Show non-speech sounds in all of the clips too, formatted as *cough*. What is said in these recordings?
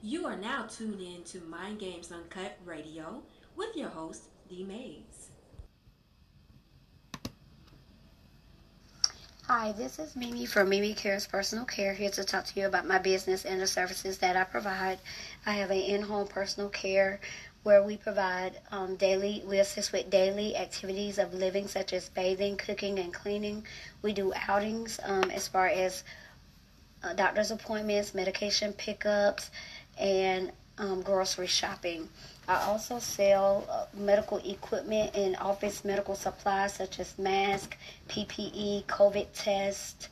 You are now tuned in to Mind Games Uncut Radio with your host, D Mayes. Hi, this is Mimi from Mimi Cares Personal Care here to talk to you about my business and the services that I provide. I have an in-home personal care where we provide um, daily, we assist with daily activities of living such as bathing, cooking, and cleaning. We do outings um, as far as uh, doctor's appointments, medication pickups, and um, grocery shopping. I also sell uh, medical equipment and office medical supplies such as masks, PPE, COVID test,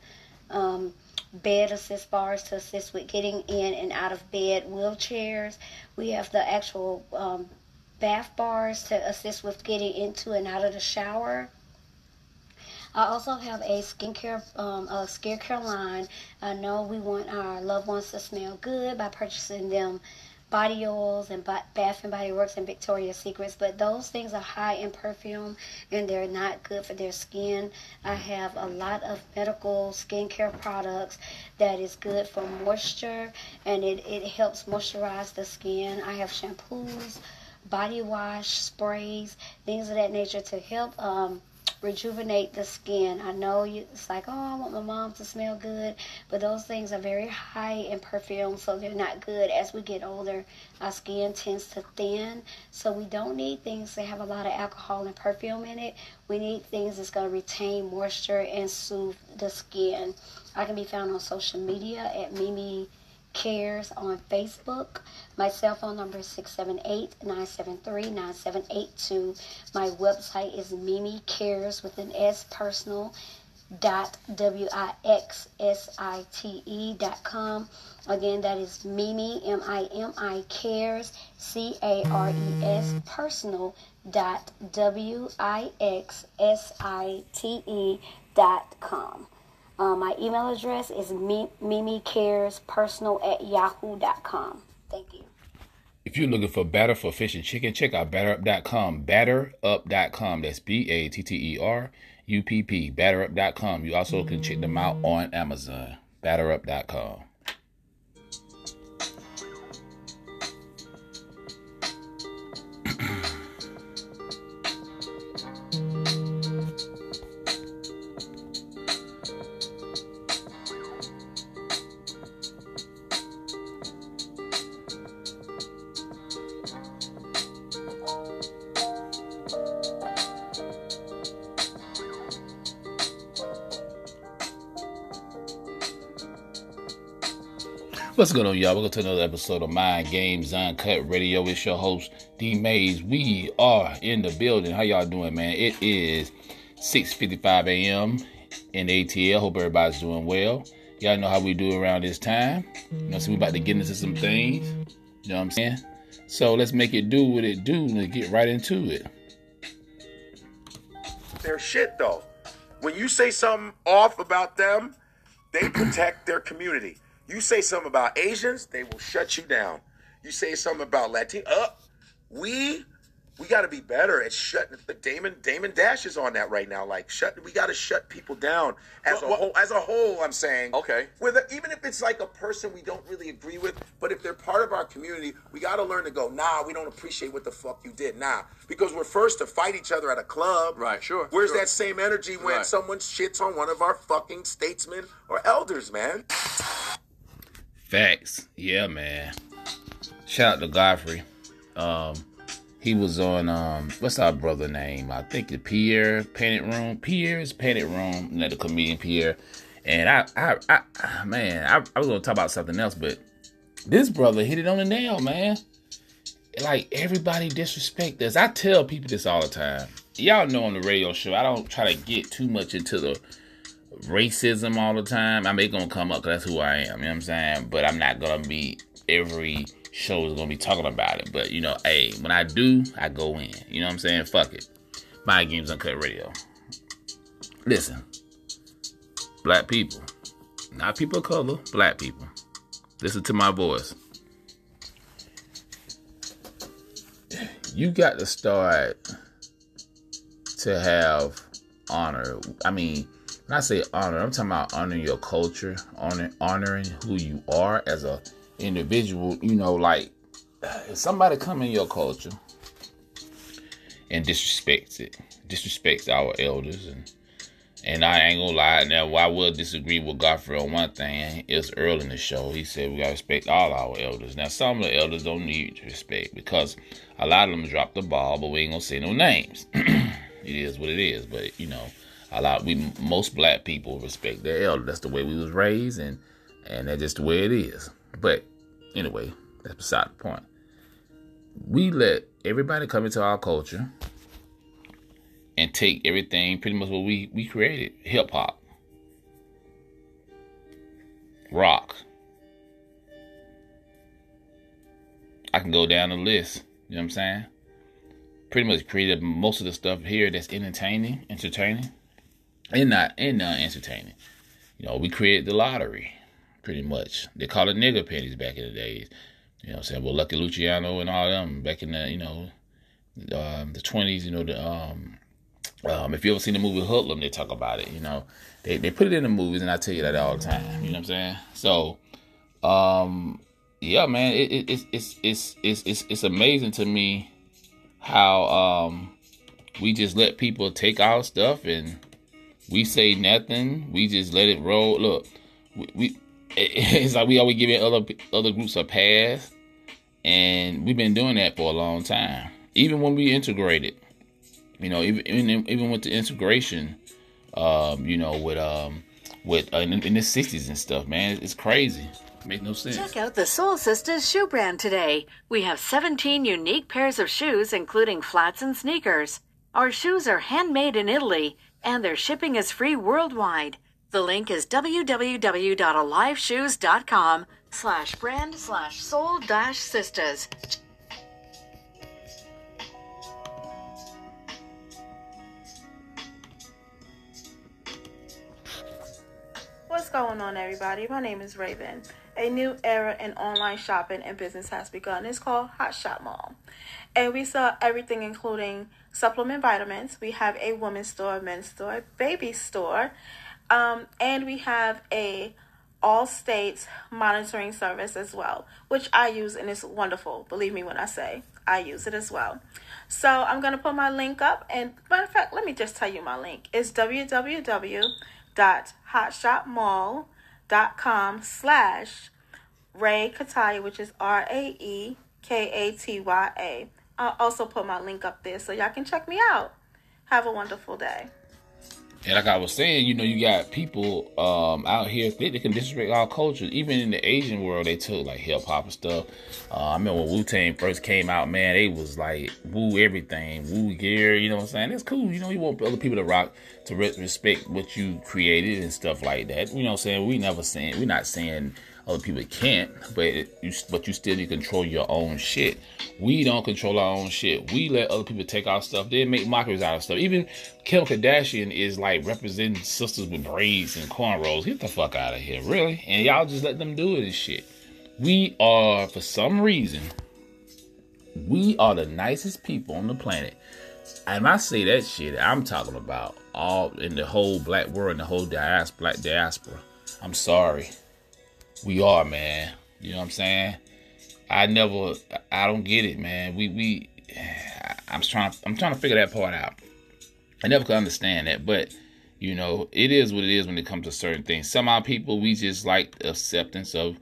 um, bed assist bars to assist with getting in and out of bed, wheelchairs. We have the actual um, bath bars to assist with getting into and out of the shower. I also have a skincare, um, a skincare line. I know we want our loved ones to smell good by purchasing them body oils and Bath and Body Works and Victoria's Secrets, but those things are high in perfume and they're not good for their skin. I have a lot of medical skincare products that is good for moisture and it, it helps moisturize the skin. I have shampoos, body wash, sprays, things of that nature to help um, rejuvenate the skin. I know you, it's like, oh, I want my mom to smell good, but those things are very high in perfume, so they're not good. As we get older, our skin tends to thin, so we don't need things that have a lot of alcohol and perfume in it. We need things that's going to retain moisture and soothe the skin. I can be found on social media at Mimi Cares on Facebook. My cell phone number is 678-973-9782. My website is Mimi Cares with an S personal dot w i x s i t e dot com. Again, that is Mimi M I M I cares C A R E S personal dot w i x s i t e dot com. Um, my email address is mimicarespersonal at yahoo.com. Thank you. If you're looking for batter for fish and chicken, check out batterup.com. Batterup.com. That's B A T T E R U P P. Batterup.com. You also can check them out on Amazon. Batterup.com. What's going on, y'all? Welcome to another episode of Mind Games Uncut Radio. It's your host, D Mayes. We are in the building. How y'all doing, man? It is 6.55 a.m. in ATL. Hope everybody's doing well. Y'all know how we do around this time. You know, so we about to get into some things. You know what I'm saying? So let's make it do what it do and get right into it. Their shit, though. When you say something off about them, they protect their community. You say something about Asians, they will shut you down. You say something about Latin, uh, we we got to be better at shutting. The Damon Damon Dash is on that right now. Like shut, we got to shut people down as a whole. As a whole, I'm saying. Okay. With even if it's like a person we don't really agree with, but if they're part of our community, we got to learn to go. Nah, we don't appreciate what the fuck you did. Nah, because we're first to fight each other at a club. Right. Sure. Where's sure. that same energy when Right. someone shits on one of our fucking statesmen or elders, man? Facts. Yeah, man. Shout out to Godfrey. Um, he was on um, what's our brother name? I think the Pierre Panic Room. Pierre's Panic Room. The comedian Pierre. And I, I, I man, I, I was gonna talk about something else, but this brother hit it on the nail, man. Like everybody disrespect us. I tell people this all the time. Y'all know on the radio show, I don't try to get too much into the racism all the time. I mean, it's gonna come up because that's who I am. You know what I'm saying? But I'm not gonna be every show is gonna be talking about it. But you know, hey, when I do, I go in. You know what I'm saying? Fuck it. Mind Games Uncut Radio. Listen, black people, not people of color, black people. Listen to my voice. You got to start to have honor. I mean, when I say honor, I'm talking about honoring your culture, honor, honoring who you are as a individual, you know, like if somebody come in your culture and disrespects it, disrespects our elders and and I ain't gonna lie, now why I will disagree with Godfrey on one thing. It's early in the show. He said we gotta respect all our elders. Now some of the elders don't need respect because a lot of them dropped the ball, but we ain't gonna say no names. *clears throat* it is what it is. But you know, a lot we most black people respect their elders. That's the way we was raised and and that's just the way it is. But anyway, that's beside the point. We let everybody come into our culture and take everything pretty much what we we created hip hop rock i can go down the list you know what i'm saying pretty much created most of the stuff here that's entertaining entertaining and not and not entertaining you know we created the lottery pretty much they called it nigger pennies back in the days you know i'm saying well lucky luciano and all them back in the you know um, the 20s you know the um um, if you ever seen the movie Hoodlum, they talk about it. You know, they they put it in the movies, and I tell you that all the time. You know what I'm saying? So, um, yeah, man, it, it, it's it's it's it's it's it's amazing to me how um we just let people take our stuff and we say nothing. We just let it roll. Look, we, we *laughs* it's like we always giving other other groups a pass, and we've been doing that for a long time. Even when we integrated you know, even even, even with the integration, um, you know, with um, with uh, in, in, the '60s and stuff, man, it's crazy. Make no sense. Check out the Soul Sisters shoe brand today. We have 17 unique pairs of shoes, including flats and sneakers. Our shoes are handmade in Italy, and their shipping is free worldwide. The link is www.aliveshoes.com slash brand slash soul dash sisters. What's going on, everybody? My name is Raven. A new era in online shopping and business has begun. It's called Hot Shop Mall. And we sell everything, including supplement vitamins. We have a women's store, men's store, baby store. Um, and we have a all states monitoring service as well, which I use and it's wonderful. Believe me when I say I use it as well. So I'm gonna put my link up and matter of fact, let me just tell you my link. It's www www.hotshopmall.com slash Ray Kataya, which is R A E K A T Y A. I'll also put my link up there so y'all can check me out. Have a wonderful day. And like I was saying, you know, you got people um, out here they can disrespect our culture. Even in the Asian world, they took like hip hop and stuff. Uh, I remember when Wu Tang first came out, man, they was like woo everything, woo gear. You know what I'm saying? It's cool. You know, you want other people to rock to re- respect what you created and stuff like that. You know what I'm saying? We never saying we're not saying other people can't, but you but you still need to control your own shit. We don't control our own shit. We let other people take our stuff. They make mockeries out of stuff. Even Kim Kardashian is like representing sisters with braids and cornrows. Get the fuck out of here, really? And y'all just let them do it and shit. We are, for some reason, we are the nicest people on the planet. And I say that shit, I'm talking about all in the whole black world, in the whole diaspora, black diaspora. I'm sorry we are, man. You know what I'm saying? I never, I don't get it, man. We, we, *sighs* I'm trying, I'm trying to figure that part out. I never could understand that, but you know, it is what it is when it comes to certain things. Some our people, we just like the acceptance of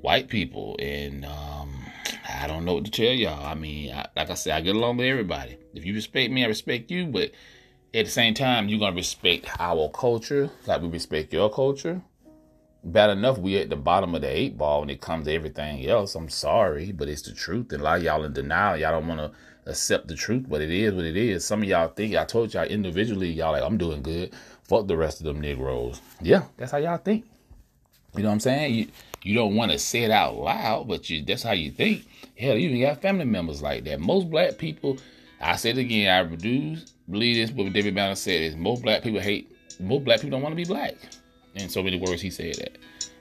white people, and um, I don't know what to tell y'all. I mean, I, like I said, I get along with everybody. If you respect me, I respect you, but at the same time, you're gonna respect our culture, like we respect your culture bad enough we at the bottom of the eight ball when it comes to everything else. I'm sorry, but it's the truth. And a lot of y'all in denial. Y'all don't want to accept the truth, but it is what it is. Some of y'all think I told y'all individually, y'all like I'm doing good. Fuck the rest of them Negroes. Yeah, that's how y'all think. You know what I'm saying? You you don't want to say it out loud, but you that's how you think. Hell, you even got family members like that. Most black people, I said it again, I do believe this, but David Banner said is most black people hate most black people don't want to be black. In so many words, he said that.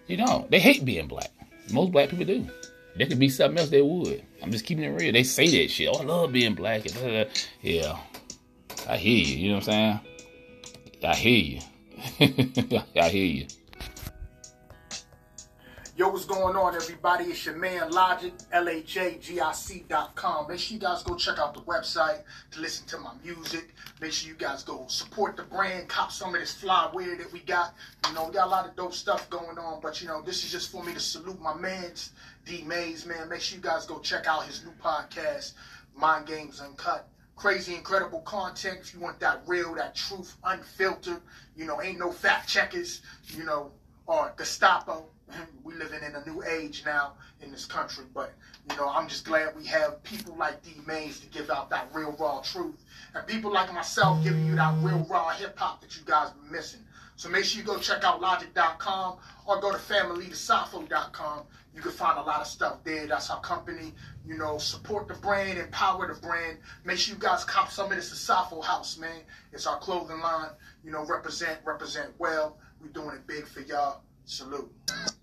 You know, they hate being black. Most black people do. There could be something else they would. I'm just keeping it real. They say that shit. Oh, I love being black. Yeah. I hear you. You know what I'm saying? I hear you. *laughs* I hear you. Yo, what's going on, everybody? It's your man Logic, L-A-J-G-I-C.com. Make sure you guys go check out the website to listen to my music. Make sure you guys go support the brand, cop some of this fly wear that we got. You know, we got a lot of dope stuff going on, but you know, this is just for me to salute my mans, D Mayes, man. Make sure you guys go check out his new podcast, Mind Games Uncut crazy, incredible content. If you want that real, that truth, unfiltered, you know, ain't no fact checkers, you know, or Gestapo. *laughs* We living in a new age now in this country, but you know, I'm just glad we have people like D Mayes to give out that real raw truth, and people like myself giving you that real raw hip hop that you guys been missing. So make sure you go check out logic.com or go to familytosafo.com. You can find a lot of stuff there. That's our company. You know, support the brand, empower the brand. Make sure you guys cop some of this Asafo house, man. It's our clothing line. You know, represent, represent well. We're doing it big for y'all. Salute.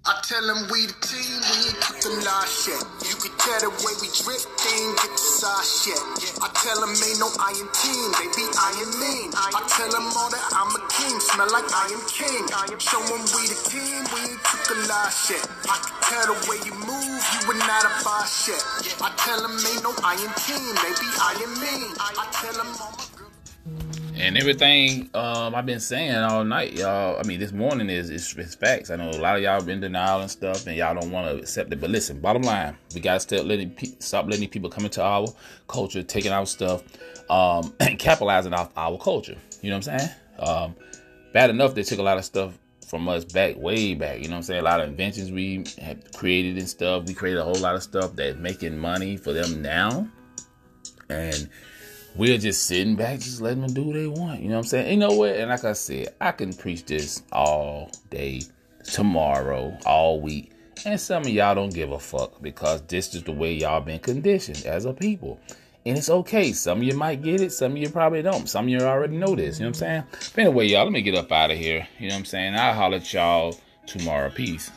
I tell them we the team, we ain't put them last shit. You can tell the way we drip, they ain't get the size shit. I tell them ain't no iron team, they be iron mean. I tell them all that I'm a king, smell like I am king. Show them we the team, we ain't took a last shit. I can tell the way you move, you would not have bought shit. I tell them ain't no iron team, they be iron mean. I tell them all and everything um, I've been saying all night, y'all. I mean, this morning is, is, facts. I know a lot of y'all been denial and stuff, and y'all don't want to accept it. But listen, bottom line, we gotta stop letting stop letting people come into our culture, taking our stuff, um, *clears throat* and capitalizing off our culture. You know what I'm saying? Um, bad enough they took a lot of stuff from us back way back. You know what I'm saying? A lot of inventions we have created and stuff. We created a whole lot of stuff that's making money for them now, and we're just sitting back, just letting them do what they want. You know what I'm saying? You know what? And like I said, I can preach this all day, tomorrow, all week. And some of y'all don't give a fuck because this is the way y'all been conditioned as a people. And it's okay. Some of you might get it, some of you probably don't. Some of you already know this. You know what I'm saying? But anyway, y'all, let me get up out of here. You know what I'm saying? I'll holler at y'all tomorrow. Peace.